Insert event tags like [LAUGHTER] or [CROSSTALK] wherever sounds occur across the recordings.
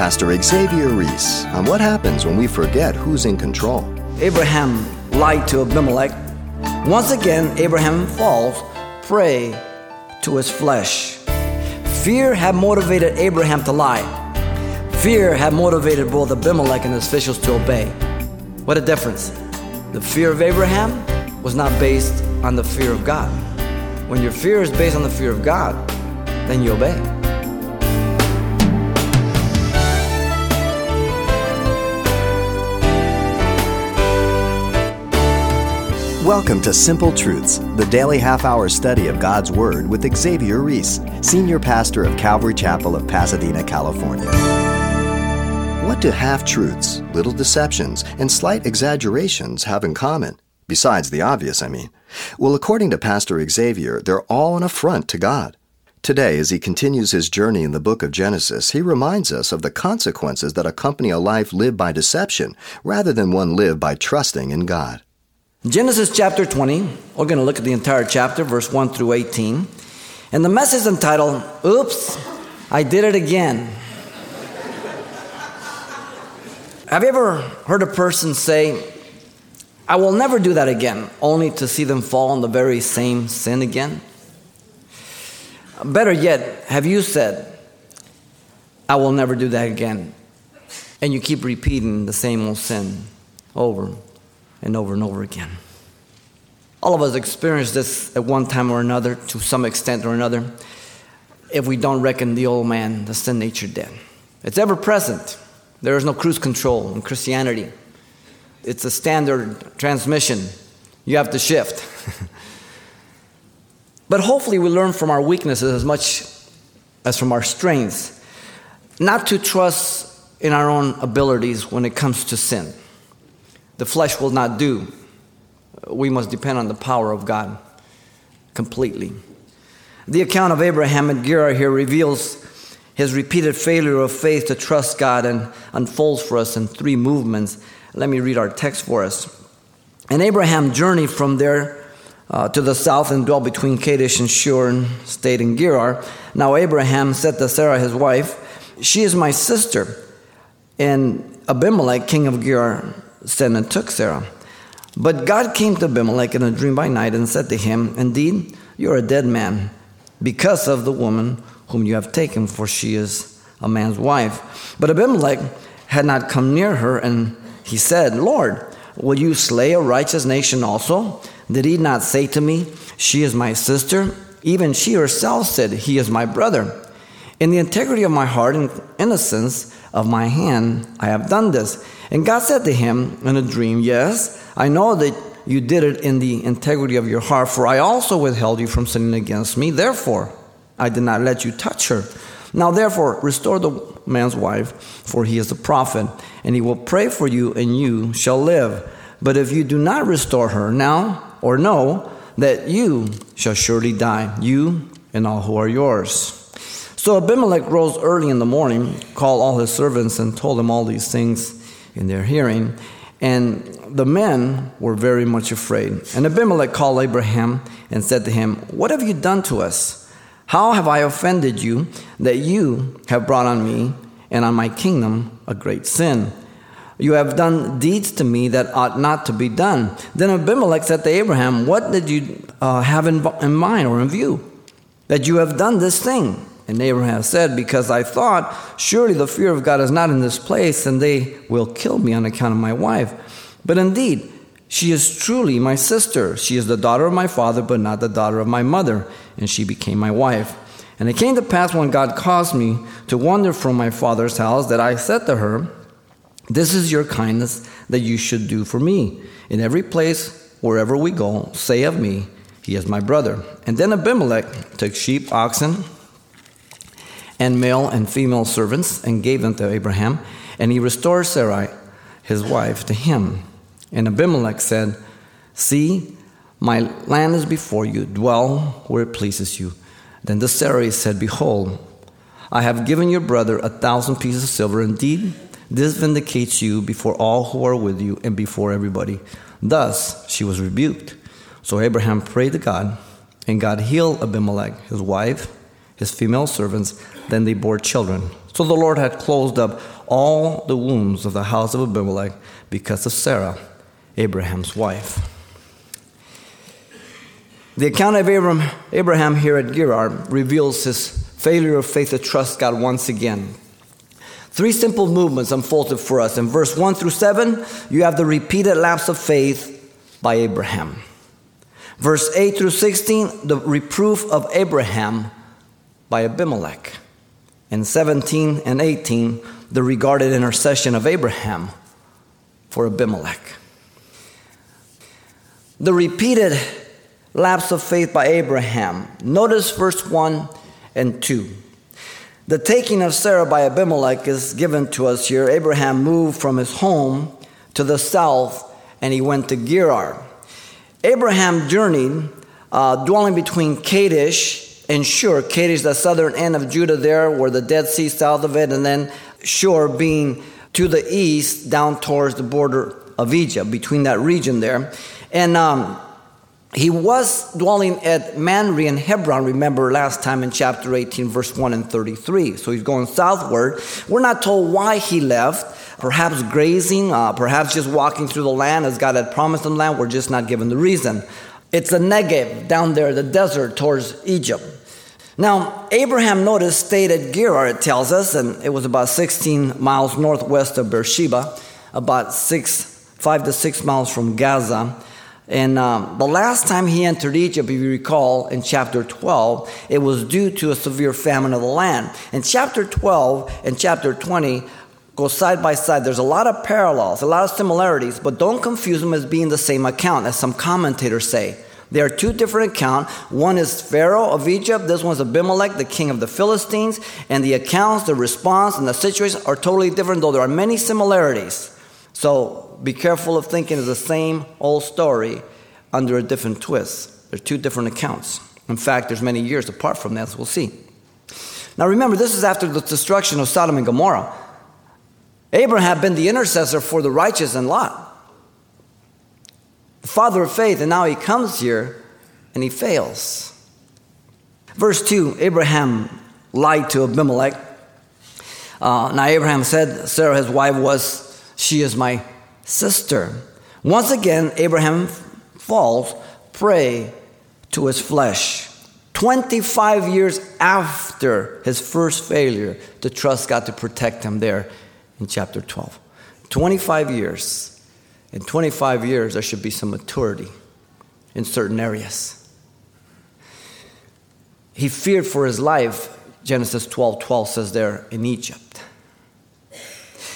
Pastor Xavier Reese on what happens when we forget who's in control. Abraham lied to Abimelech. Once again, Abraham falls prey to his flesh. Fear had motivated Abraham to lie. Fear had motivated both Abimelech and his officials to obey. What a difference. The fear of Abraham was not based on the fear of God. When your fear is based on the fear of God, then you obey. Welcome to Simple Truths, the daily half hour study of God's Word with Xavier Reese, Senior Pastor of Calvary Chapel of Pasadena, California. What do half truths, little deceptions, and slight exaggerations have in common? Besides the obvious, I mean. Well, according to Pastor Xavier, they're all an affront to God. Today, as he continues his journey in the book of Genesis, he reminds us of the consequences that accompany a life lived by deception rather than one lived by trusting in God. Genesis chapter 20, we're going to look at the entire chapter, verse 1 through 18. And the message entitled, Oops, I Did It Again. Have you ever heard a person say, I will never do that again, only to see them fall in the very same sin again? Better yet, have you said, I will never do that again, and you keep repeating the same old sin over and over and over again. All of us experience this at one time or another, to some extent or another, if we don't reckon the old man, the sin nature dead. It's ever present. There is no cruise control in Christianity. It's a standard transmission. You have to shift. [LAUGHS] but hopefully, we learn from our weaknesses as much as from our strengths, not to trust in our own abilities when it comes to sin the flesh will not do. We must depend on the power of God completely. The account of Abraham and Gerar here reveals his repeated failure of faith to trust God and unfolds for us in three movements. Let me read our text for us. And Abraham journeyed from there uh, to the south and dwelt between Kadesh and Shur and stayed in Gerar. Now Abraham said to Sarah his wife, She is my sister. And Abimelech, king of Gerar, sent and took Sarah. But God came to Abimelech in a dream by night and said to him, Indeed, you are a dead man because of the woman whom you have taken, for she is a man's wife. But Abimelech had not come near her, and he said, Lord, will you slay a righteous nation also? Did he not say to me, She is my sister? Even she herself said, He is my brother. In the integrity of my heart and innocence of my hand, I have done this. And God said to him in a dream, Yes, I know that you did it in the integrity of your heart, for I also withheld you from sinning against me. Therefore, I did not let you touch her. Now, therefore, restore the man's wife, for he is a prophet, and he will pray for you, and you shall live. But if you do not restore her now, or know that you shall surely die, you and all who are yours. So Abimelech rose early in the morning, called all his servants, and told them all these things in their hearing. And the men were very much afraid. And Abimelech called Abraham and said to him, What have you done to us? How have I offended you that you have brought on me and on my kingdom a great sin? You have done deeds to me that ought not to be done. Then Abimelech said to Abraham, What did you uh, have in, in mind or in view? That you have done this thing. And Abraham said, Because I thought, surely the fear of God is not in this place, and they will kill me on account of my wife. But indeed, she is truly my sister. She is the daughter of my father, but not the daughter of my mother. And she became my wife. And it came to pass when God caused me to wander from my father's house that I said to her, This is your kindness that you should do for me. In every place, wherever we go, say of me, He is my brother. And then Abimelech took sheep, oxen, and male and female servants and gave them to Abraham. And he restored Sarai, his wife, to him. And Abimelech said, See, my land is before you, dwell where it pleases you. Then the Sarai said, Behold, I have given your brother a thousand pieces of silver. Indeed, this vindicates you before all who are with you and before everybody. Thus she was rebuked. So Abraham prayed to God, and God healed Abimelech, his wife, his female servants, then they bore children. So the Lord had closed up all the wombs of the house of Abimelech because of Sarah, Abraham's wife. The account of Abraham, Abraham here at Gerar reveals his failure of faith to trust God once again. Three simple movements unfolded for us. In verse 1 through 7, you have the repeated lapse of faith by Abraham. Verse 8 through 16, the reproof of Abraham by Abimelech. And 17 and 18, the regarded intercession of Abraham for Abimelech. The repeated lapse of faith by Abraham. Notice verse 1 and 2. The taking of Sarah by Abimelech is given to us here. Abraham moved from his home to the south and he went to Gerar. Abraham journeyed, uh, dwelling between Kadesh and Shur. Kadesh, the southern end of Judah, there where the Dead Sea south of it, and then Shur being to the east down towards the border of Egypt, between that region there. And um, he was dwelling at Mamre and Hebron, remember last time in chapter 18, verse 1 and 33. So he's going southward. We're not told why he left perhaps grazing, uh, perhaps just walking through the land as God had promised them land. We're just not given the reason. It's the Negev down there, the desert towards Egypt. Now, Abraham noticed stayed at Gerar, it tells us, and it was about 16 miles northwest of Beersheba, about six, five to six miles from Gaza. And um, the last time he entered Egypt, if you recall, in chapter 12, it was due to a severe famine of the land. In chapter 12 and chapter 20, go side by side. There's a lot of parallels, a lot of similarities, but don't confuse them as being the same account, as some commentators say. There are two different accounts. One is Pharaoh of Egypt. This one's Abimelech, the king of the Philistines. And the accounts, the response, and the situation are totally different, though there are many similarities. So be careful of thinking it's the same old story under a different twist. They're two different accounts. In fact, there's many years apart from that, as we'll see. Now remember, this is after the destruction of Sodom and Gomorrah. Abraham had been the intercessor for the righteous and Lot, the father of faith, and now he comes here and he fails. Verse 2 Abraham lied to Abimelech. Uh, now, Abraham said, Sarah, his wife, was, She is my sister. Once again, Abraham falls prey to his flesh. 25 years after his first failure to trust God to protect him there in chapter 12. 25 years. In 25 years, there should be some maturity in certain areas. He feared for his life, Genesis 12 12 says there, in Egypt.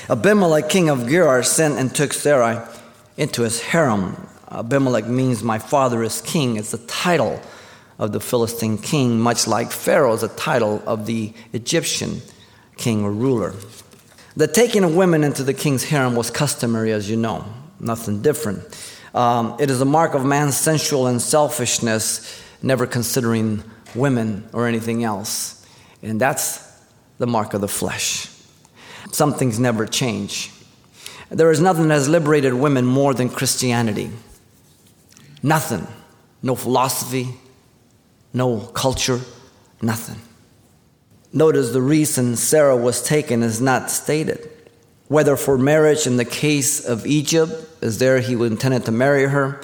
Abimelech, king of Gerar, sent and took Sarai into his harem. Abimelech means my father is king. It's the title of the Philistine king, much like Pharaoh is a title of the Egyptian king or ruler. The taking of women into the king's harem was customary, as you know, nothing different. Um, it is a mark of man's sensual and selfishness, never considering women or anything else. And that's the mark of the flesh. Some things never change. There is nothing that has liberated women more than Christianity. Nothing. No philosophy, no culture, nothing. Notice the reason Sarah was taken is not stated. Whether for marriage in the case of Egypt, as there he intended to marry her,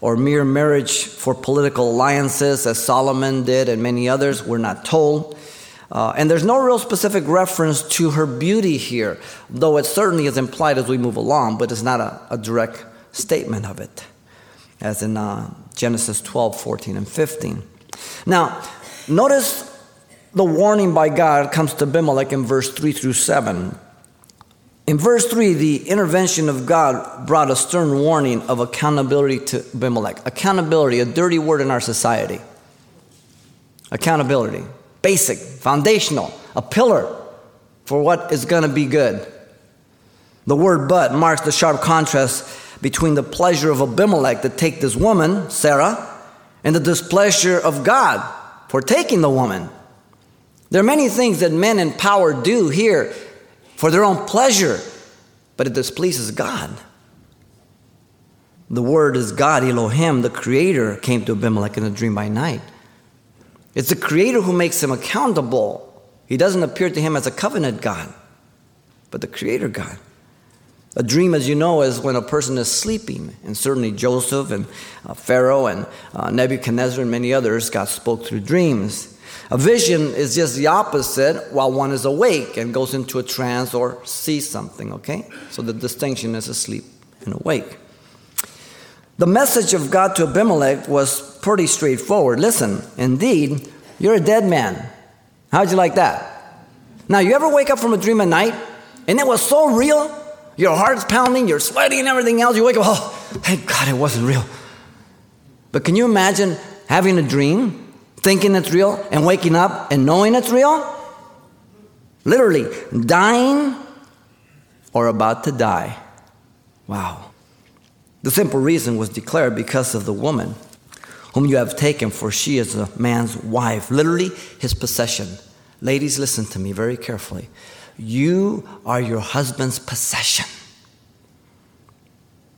or mere marriage for political alliances, as Solomon did and many others, we're not told. Uh, and there's no real specific reference to her beauty here, though it certainly is implied as we move along, but it's not a, a direct statement of it, as in uh, Genesis 12, 14, and 15. Now, notice the warning by God comes to Abimelech in verse 3 through 7. In verse 3, the intervention of God brought a stern warning of accountability to Abimelech. Accountability, a dirty word in our society. Accountability, basic, foundational, a pillar for what is going to be good. The word but marks the sharp contrast between the pleasure of Abimelech to take this woman, Sarah, and the displeasure of God for taking the woman. There are many things that men in power do here for their own pleasure, but it displeases God. The word is God, Elohim, the creator, came to Abimelech in a dream by night. It's the creator who makes him accountable He doesn't appear to him as a covenant God, but the creator God. A dream, as you know, is when a person is sleeping. And certainly Joseph and uh, Pharaoh and uh, Nebuchadnezzar and many others, God spoke through dreams. A vision is just the opposite while one is awake and goes into a trance or sees something, okay? So the distinction is asleep and awake. The message of God to Abimelech was pretty straightforward. Listen, indeed, you're a dead man. How'd you like that? Now, you ever wake up from a dream at night and it was so real? Your heart's pounding, you're sweating and everything else. You wake up, oh, thank God it wasn't real. But can you imagine having a dream, thinking it's real, and waking up and knowing it's real? Literally, dying or about to die. Wow. The simple reason was declared because of the woman whom you have taken, for she is a man's wife, literally his possession. Ladies, listen to me very carefully. You are your husband's possession.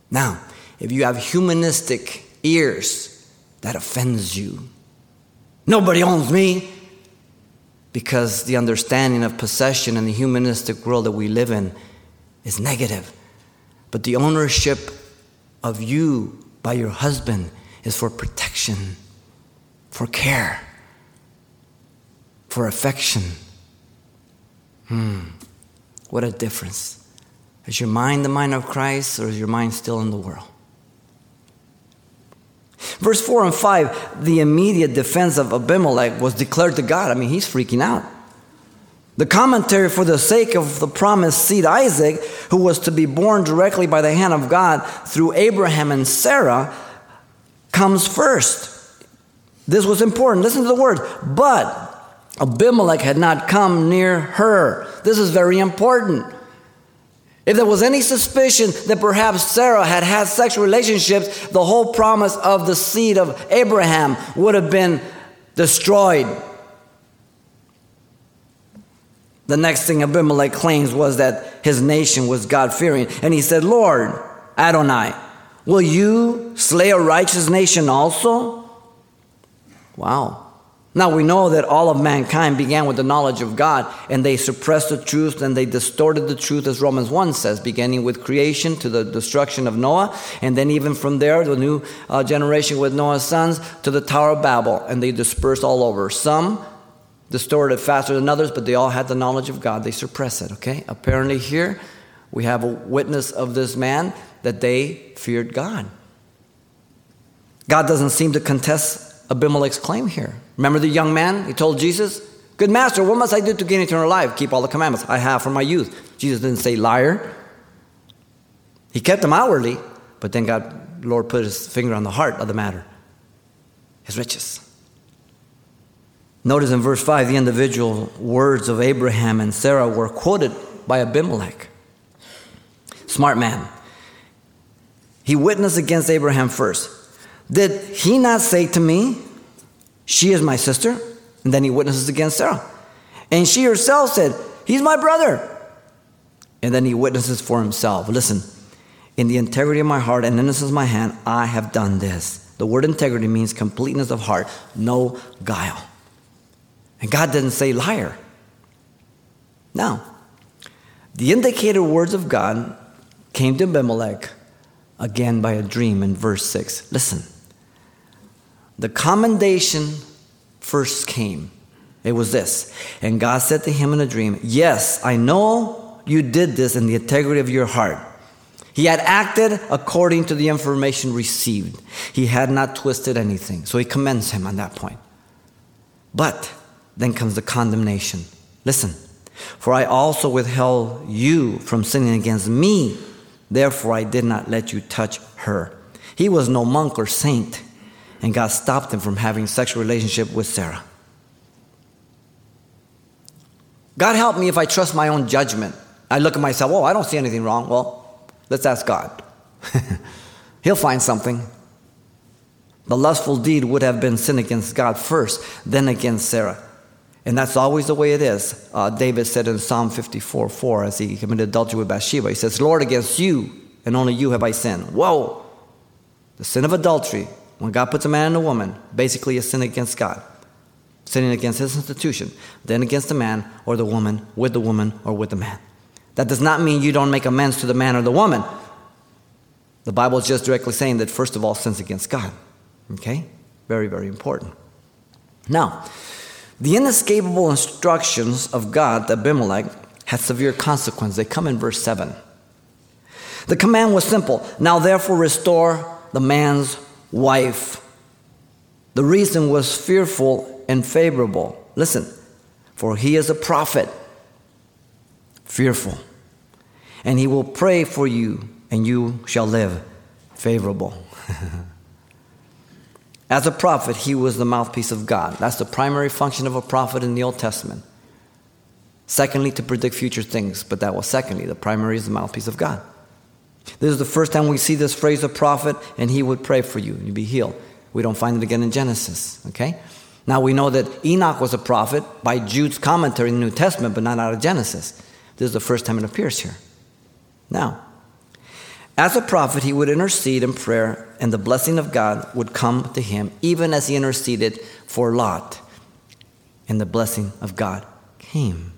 Now, if you have humanistic ears, that offends you. Nobody owns me. Because the understanding of possession in the humanistic world that we live in is negative. But the ownership of you by your husband is for protection, for care, for affection. Hmm, what a difference. Is your mind the mind of Christ or is your mind still in the world? Verse 4 and 5, the immediate defense of Abimelech was declared to God. I mean, he's freaking out. The commentary for the sake of the promised seed Isaac, who was to be born directly by the hand of God through Abraham and Sarah, comes first. This was important. Listen to the words. But Abimelech had not come near her. This is very important. If there was any suspicion that perhaps Sarah had had sexual relationships, the whole promise of the seed of Abraham would have been destroyed. The next thing Abimelech claims was that his nation was God fearing. And he said, Lord, Adonai, will you slay a righteous nation also? Wow. Now we know that all of mankind began with the knowledge of God and they suppressed the truth and they distorted the truth, as Romans 1 says, beginning with creation to the destruction of Noah, and then even from there, the new uh, generation with Noah's sons to the Tower of Babel, and they dispersed all over. Some distorted faster than others, but they all had the knowledge of God. They suppress it, okay? Apparently, here we have a witness of this man that they feared God. God doesn't seem to contest Abimelech's claim here. Remember the young man? He told Jesus, Good master, what must I do to gain eternal life? Keep all the commandments I have from my youth. Jesus didn't say liar. He kept them outwardly, but then God, Lord, put his finger on the heart of the matter his riches. Notice in verse 5, the individual words of Abraham and Sarah were quoted by Abimelech. Smart man. He witnessed against Abraham first. Did he not say to me, She is my sister? And then he witnesses against Sarah. And she herself said, He's my brother. And then he witnesses for himself. Listen, in the integrity of my heart and innocence of my hand, I have done this. The word integrity means completeness of heart, no guile. And God didn't say liar. Now, the indicated words of God came to Abimelech again by a dream in verse 6. Listen. The commendation first came. It was this. And God said to him in a dream, Yes, I know you did this in the integrity of your heart. He had acted according to the information received. He had not twisted anything. So he commends him on that point. But then comes the condemnation. Listen, for I also withheld you from sinning against me. Therefore, I did not let you touch her. He was no monk or saint and God stopped him from having sexual relationship with Sarah. God help me if I trust my own judgment. I look at myself, oh, I don't see anything wrong. Well, let's ask God. [LAUGHS] He'll find something. The lustful deed would have been sin against God first, then against Sarah. And that's always the way it is. Uh, David said in Psalm 54 4, as he committed adultery with Bathsheba, he says, Lord, against you and only you have I sinned. Whoa! The sin of adultery when God puts a man and a woman, basically a sin against God. sinning against his institution, then against the man or the woman, with the woman or with the man. That does not mean you don't make amends to the man or the woman. The Bible is just directly saying that, first of all, sins against God. Okay? Very, very important. Now, the inescapable instructions of God to Abimelech had severe consequences. They come in verse 7. The command was simple Now, therefore, restore the man's wife. The reason was fearful and favorable. Listen, for he is a prophet, fearful, and he will pray for you, and you shall live favorable. [LAUGHS] As a prophet, he was the mouthpiece of God. That's the primary function of a prophet in the Old Testament. Secondly, to predict future things, but that was secondly. The primary is the mouthpiece of God. This is the first time we see this phrase of prophet, and he would pray for you, you'd be healed. We don't find it again in Genesis, okay? Now we know that Enoch was a prophet by Jude's commentary in the New Testament, but not out of Genesis. This is the first time it appears here. Now, as a prophet, he would intercede in prayer, and the blessing of God would come to him, even as he interceded for Lot. And the blessing of God came.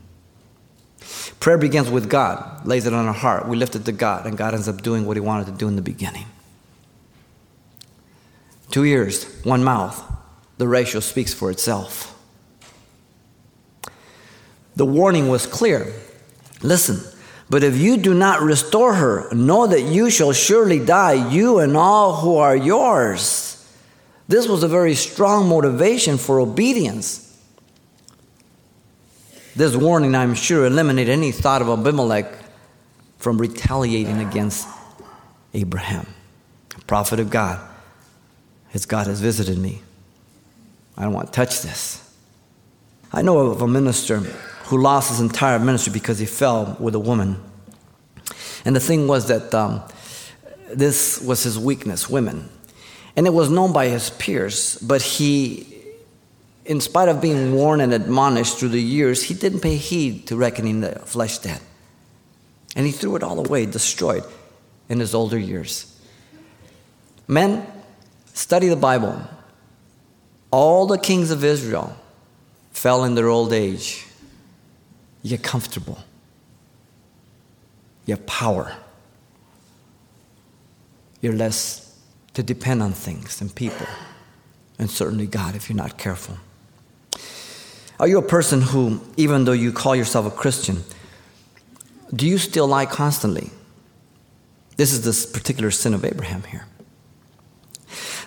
Prayer begins with God, lays it on our heart. We lift it to God, and God ends up doing what He wanted to do in the beginning. Two ears, one mouth. The ratio speaks for itself. The warning was clear. Listen, but if you do not restore her, know that you shall surely die, you and all who are yours. This was a very strong motivation for obedience. This warning, I'm sure, eliminated any thought of Abimelech from retaliating against Abraham, a prophet of God. His God has visited me. I don't want to touch this. I know of a minister who lost his entire ministry because he fell with a woman. And the thing was that um, this was his weakness, women. And it was known by his peers, but he in spite of being warned and admonished through the years, he didn't pay heed to reckoning the flesh debt. And he threw it all away, destroyed in his older years. Men, study the Bible. All the kings of Israel fell in their old age. You get comfortable, you have power. You're less to depend on things and people, and certainly God if you're not careful. Are you a person who, even though you call yourself a Christian, do you still lie constantly? This is this particular sin of Abraham here.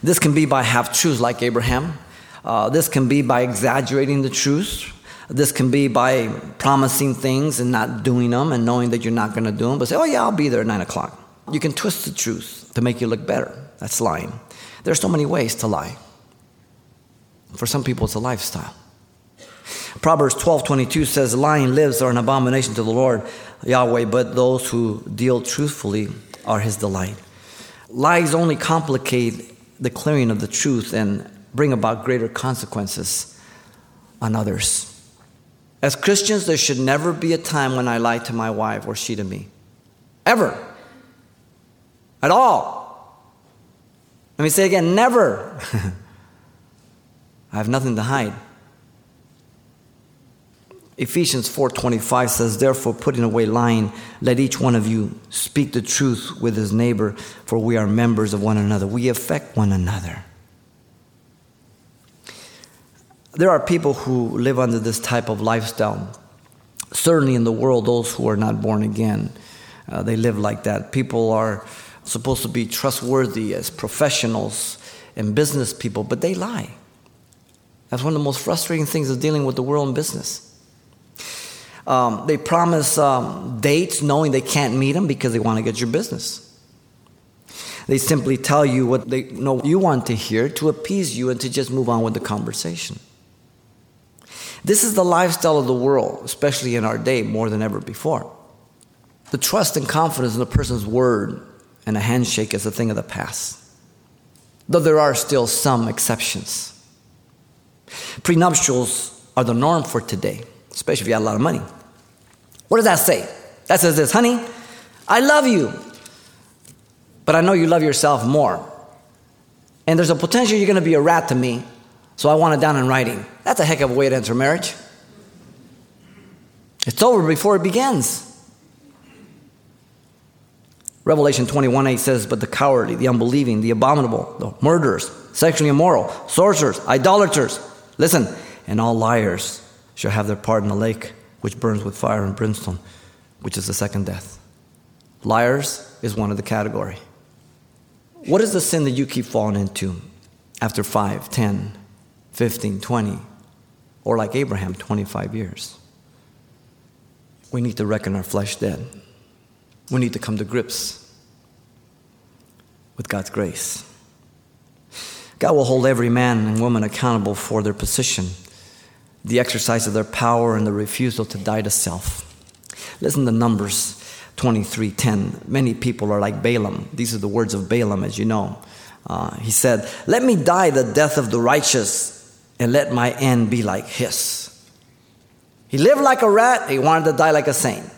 This can be by half truths like Abraham. Uh, this can be by exaggerating the truth. This can be by promising things and not doing them and knowing that you're not going to do them, but say, oh, yeah, I'll be there at 9 o'clock. You can twist the truth to make you look better. That's lying. There are so many ways to lie. For some people, it's a lifestyle. Proverbs 12 22 says, Lying lips are an abomination to the Lord Yahweh, but those who deal truthfully are his delight. Lies only complicate the clearing of the truth and bring about greater consequences on others. As Christians, there should never be a time when I lie to my wife or she to me. Ever. At all. Let me say again never. [LAUGHS] I have nothing to hide. Ephesians 4:25 says, "Therefore, putting away lying, let each one of you speak the truth with his neighbor, for we are members of one another. We affect one another." There are people who live under this type of lifestyle. Certainly in the world, those who are not born again, uh, they live like that. People are supposed to be trustworthy as professionals and business people, but they lie. That's one of the most frustrating things of dealing with the world and business. Um, they promise um, dates knowing they can't meet them because they want to get your business. They simply tell you what they know you want to hear to appease you and to just move on with the conversation. This is the lifestyle of the world, especially in our day more than ever before. The trust and confidence in a person's word and a handshake is a thing of the past, though there are still some exceptions. Prenuptials are the norm for today, especially if you have a lot of money. What does that say? That says this, honey, I love you, but I know you love yourself more. And there's a potential you're going to be a rat to me, So I want it down in writing. That's a heck of a way to enter marriage. It's over before it begins. Revelation 21 8 says, But the cowardly, the unbelieving, the abominable, the murderers, sexually immoral, sorcerers, idolaters, listen, and all liars shall have their part in the lake which burns with fire and brimstone, which is the second death. Liars is one of the category. What is the sin that you keep falling into after 5, 10, 15, 20, or like Abraham, 25 years? We need to reckon our flesh dead. We need to come to grips with God's grace. God will hold every man and woman accountable for their position, the exercise of their power, and the refusal to die to self. Listen to Numbers 23:10. Many people are like Balaam. These are the words of Balaam, as you know. Uh, he said, "Let me die the death of the righteous, and let my end be like his." He lived like a rat. He wanted to die like a saint.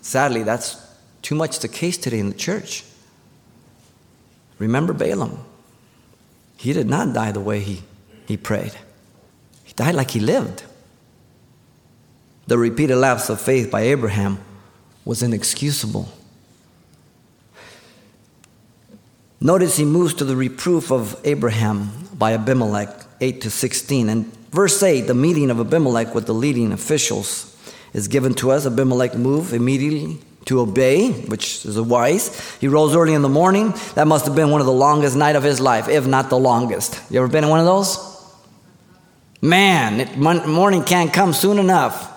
Sadly, that's too much the case today in the church. Remember Balaam? He did not die the way he, he prayed, died like he lived. The repeated lapse of faith by Abraham was inexcusable. Notice he moves to the reproof of Abraham by Abimelech, 8 to 16. And verse 8, the meeting of Abimelech with the leading officials is given to us. Abimelech moved immediately to obey, which is wise. He rose early in the morning. That must have been one of the longest night of his life, if not the longest. You ever been in one of those? Man, it, morning can't come soon enough.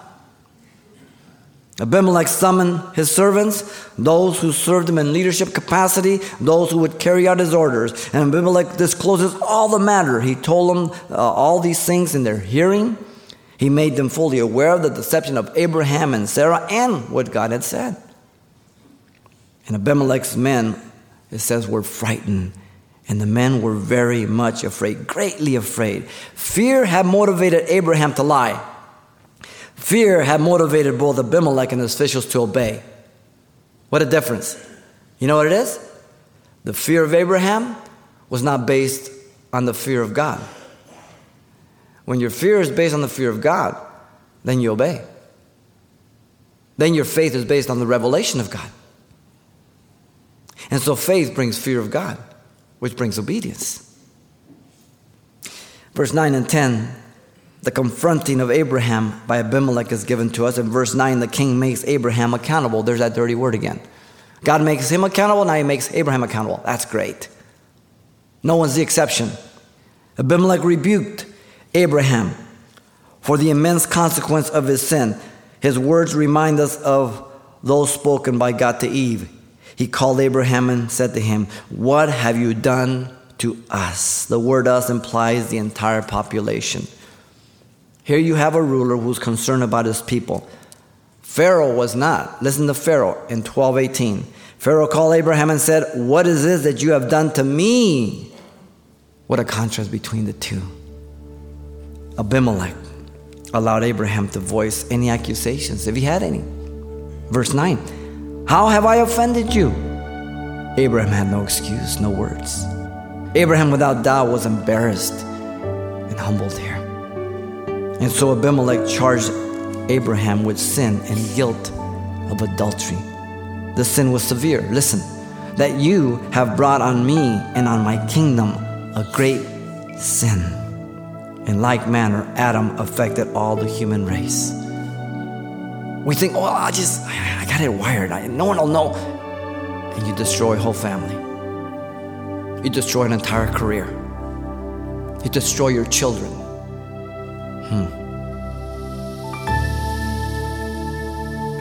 Abimelech summoned his servants, those who served him in leadership capacity, those who would carry out his orders. And Abimelech discloses all the matter. He told them uh, all these things in their hearing. He made them fully aware of the deception of Abraham and Sarah and what God had said. And Abimelech's men, it says, were frightened. And the men were very much afraid, greatly afraid. Fear had motivated Abraham to lie. Fear had motivated both Abimelech and his officials to obey. What a difference. You know what it is? The fear of Abraham was not based on the fear of God. When your fear is based on the fear of God, then you obey. Then your faith is based on the revelation of God. And so faith brings fear of God, which brings obedience. Verse 9 and 10, the confronting of Abraham by Abimelech is given to us. In verse 9, the king makes Abraham accountable. There's that dirty word again. God makes him accountable, now he makes Abraham accountable. That's great. No one's the exception. Abimelech rebuked Abraham for the immense consequence of his sin. His words remind us of those spoken by God to Eve. He called Abraham and said to him, What have you done to us? The word us implies the entire population. Here you have a ruler who's concerned about his people. Pharaoh was not. Listen to Pharaoh in 1218. Pharaoh called Abraham and said, What is this that you have done to me? What a contrast between the two. Abimelech allowed Abraham to voice any accusations, if he had any. Verse 9 How have I offended you? Abraham had no excuse, no words. Abraham, without doubt, was embarrassed and humbled here. And so Abimelech charged Abraham with sin and guilt of adultery. The sin was severe. Listen, that you have brought on me and on my kingdom a great sin. In like manner, Adam affected all the human race. We think, oh, I just, I got it wired. I, no one will know. And you destroy a whole family. You destroy an entire career. You destroy your children. Hmm.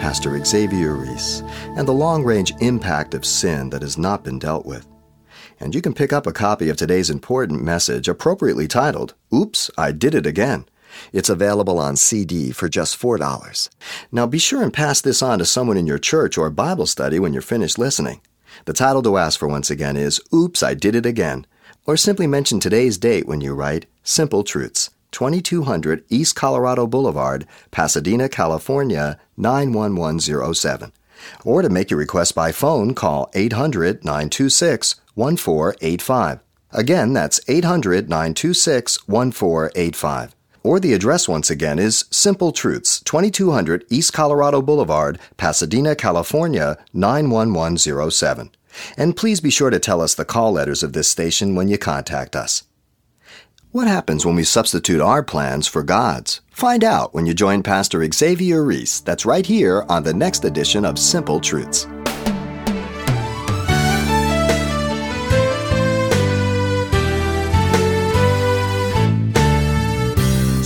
Pastor Xavier Reese and the long range impact of sin that has not been dealt with and you can pick up a copy of today's important message appropriately titled, Oops, I Did It Again. It's available on CD for just $4. Now be sure and pass this on to someone in your church or Bible study when you're finished listening. The title to ask for once again is Oops, I Did It Again, or simply mention today's date when you write Simple Truths, 2200 East Colorado Boulevard, Pasadena, California, 91107. Or to make your request by phone, call 800 926 1485. Again, that's 800 926 1485. Or the address once again is Simple Truths, 2200 East Colorado Boulevard, Pasadena, California, 91107. And please be sure to tell us the call letters of this station when you contact us. What happens when we substitute our plans for God's? Find out when you join Pastor Xavier Reese. That's right here on the next edition of Simple Truths.